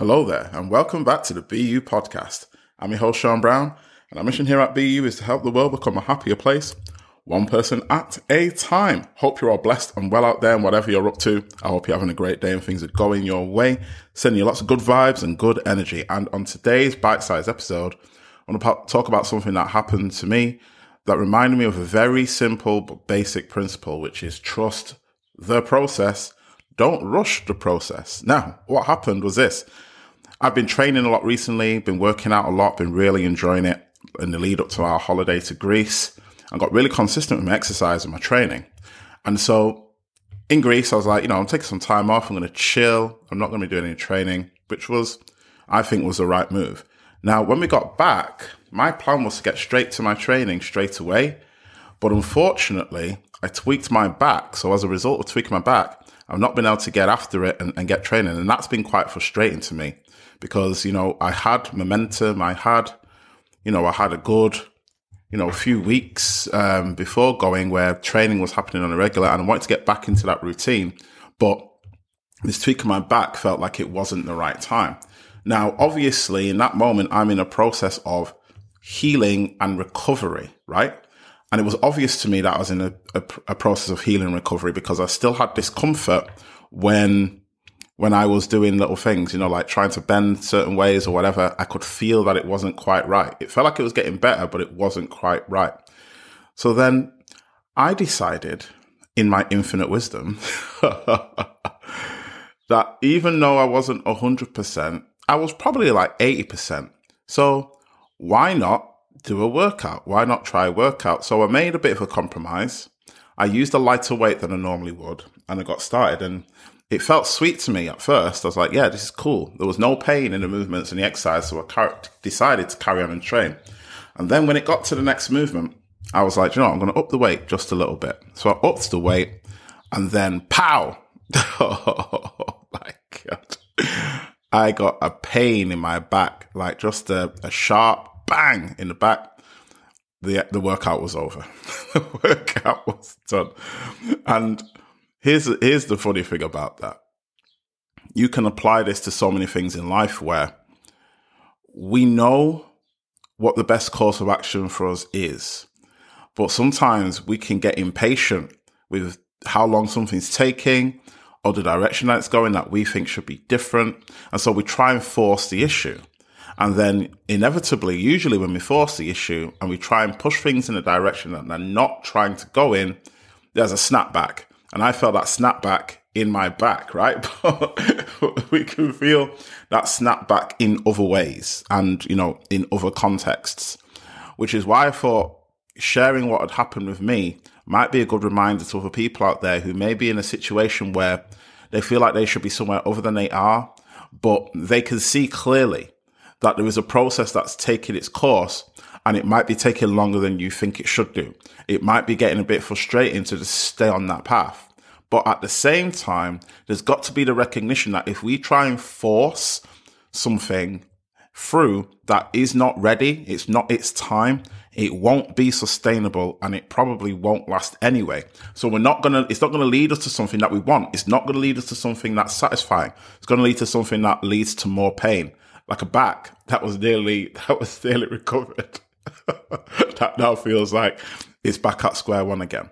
Hello there, and welcome back to the BU podcast. I'm your host, Sean Brown, and our mission here at BU is to help the world become a happier place, one person at a time. Hope you're all blessed and well out there, and whatever you're up to, I hope you're having a great day and things are going your way. Sending you lots of good vibes and good energy. And on today's bite sized episode, I want to talk about something that happened to me that reminded me of a very simple but basic principle, which is trust the process. Don't rush the process. Now, what happened was this. I've been training a lot recently, been working out a lot, been really enjoying it in the lead up to our holiday to Greece. I got really consistent with my exercise and my training. And so in Greece, I was like, you know, I'm taking some time off. I'm going to chill. I'm not going to be doing any training, which was, I think, was the right move. Now, when we got back, my plan was to get straight to my training straight away. But unfortunately, I tweaked my back. So as a result of tweaking my back, I've not been able to get after it and, and get training. And that's been quite frustrating to me because, you know, I had momentum. I had, you know, I had a good, you know, a few weeks um, before going where training was happening on a regular and I wanted to get back into that routine. But this tweak of my back felt like it wasn't the right time. Now, obviously, in that moment, I'm in a process of healing and recovery, right? And it was obvious to me that I was in a, a, a process of healing and recovery because I still had discomfort when when I was doing little things, you know, like trying to bend certain ways or whatever, I could feel that it wasn't quite right. It felt like it was getting better, but it wasn't quite right. So then I decided, in my infinite wisdom, that even though I wasn't 100%, I was probably like 80%. So why not do a workout? Why not try a workout? So I made a bit of a compromise. I used a lighter weight than I normally would, and I got started. And it felt sweet to me at first. I was like, yeah, this is cool. There was no pain in the movements and the exercise, so I car- decided to carry on and train. And then when it got to the next movement, I was like, you know, what? I'm going to up the weight just a little bit. So I upped the weight, and then pow! oh my god! I got a pain in my back, like just a, a sharp bang in the back. The the workout was over. the workout was done, and Here's here's the funny thing about that. You can apply this to so many things in life where we know what the best course of action for us is. But sometimes we can get impatient with how long something's taking or the direction that it's going that we think should be different. And so we try and force the issue. And then inevitably, usually when we force the issue and we try and push things in a direction that they're not trying to go in, there's a snapback. And I felt that snapback in my back, right? But we can feel that snapback in other ways and, you know, in other contexts, which is why I thought sharing what had happened with me might be a good reminder to other people out there who may be in a situation where they feel like they should be somewhere other than they are, but they can see clearly that there is a process that's taking its course and it might be taking longer than you think it should do. It might be getting a bit frustrating to just stay on that path. But at the same time, there's got to be the recognition that if we try and force something through that is not ready, it's not its time, it won't be sustainable and it probably won't last anyway. So we're not gonna, it's not gonna lead us to something that we want. It's not gonna lead us to something that's satisfying. It's gonna lead to something that leads to more pain. Like a back that was nearly, that was nearly recovered. that now feels like it's back at square one again.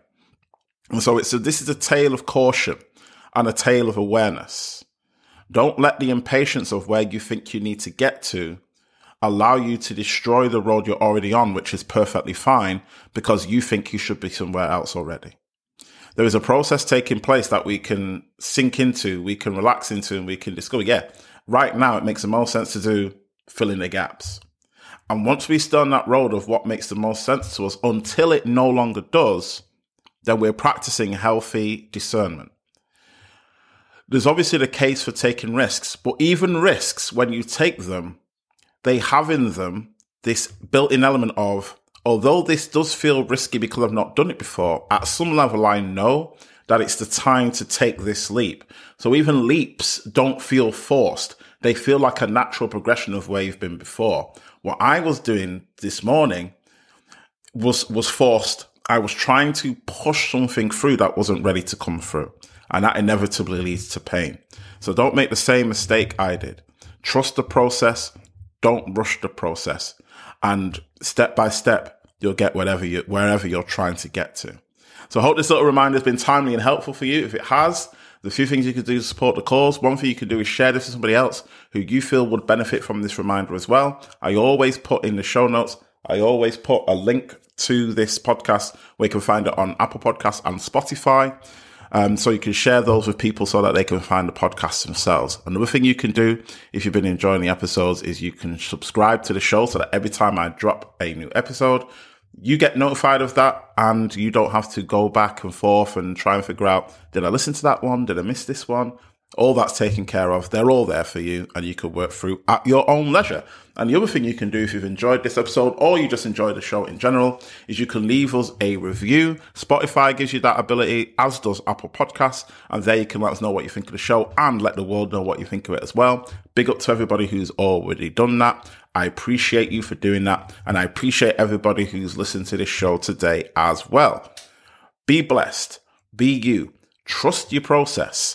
And so it's a, this is a tale of caution and a tale of awareness. Don't let the impatience of where you think you need to get to allow you to destroy the road you're already on, which is perfectly fine because you think you should be somewhere else already. There is a process taking place that we can sink into, we can relax into, and we can discover, yeah, right now it makes the most sense to do fill in the gaps. And once we start on that road of what makes the most sense to us, until it no longer does, then we're practicing healthy discernment. There's obviously the case for taking risks, but even risks, when you take them, they have in them this built in element of, although this does feel risky because I've not done it before, at some level I know that it's the time to take this leap. So even leaps don't feel forced. They feel like a natural progression of where you've been before. What I was doing this morning was, was forced I was trying to push something through that wasn't ready to come through. And that inevitably leads to pain. So don't make the same mistake I did. Trust the process. Don't rush the process. And step by step, you'll get whatever you, wherever you're trying to get to. So I hope this little reminder has been timely and helpful for you. If it has, the few things you could do to support the cause. One thing you could do is share this with somebody else who you feel would benefit from this reminder as well. I always put in the show notes, I always put a link to this podcast where you can find it on Apple Podcasts and Spotify. Um, so you can share those with people so that they can find the podcast themselves. Another thing you can do if you've been enjoying the episodes is you can subscribe to the show so that every time I drop a new episode, you get notified of that and you don't have to go back and forth and try and figure out did I listen to that one? Did I miss this one? All that's taken care of. They're all there for you and you can work through at your own leisure. And the other thing you can do if you've enjoyed this episode or you just enjoy the show in general is you can leave us a review. Spotify gives you that ability, as does Apple Podcasts. And there you can let us know what you think of the show and let the world know what you think of it as well. Big up to everybody who's already done that. I appreciate you for doing that. And I appreciate everybody who's listened to this show today as well. Be blessed. Be you. Trust your process.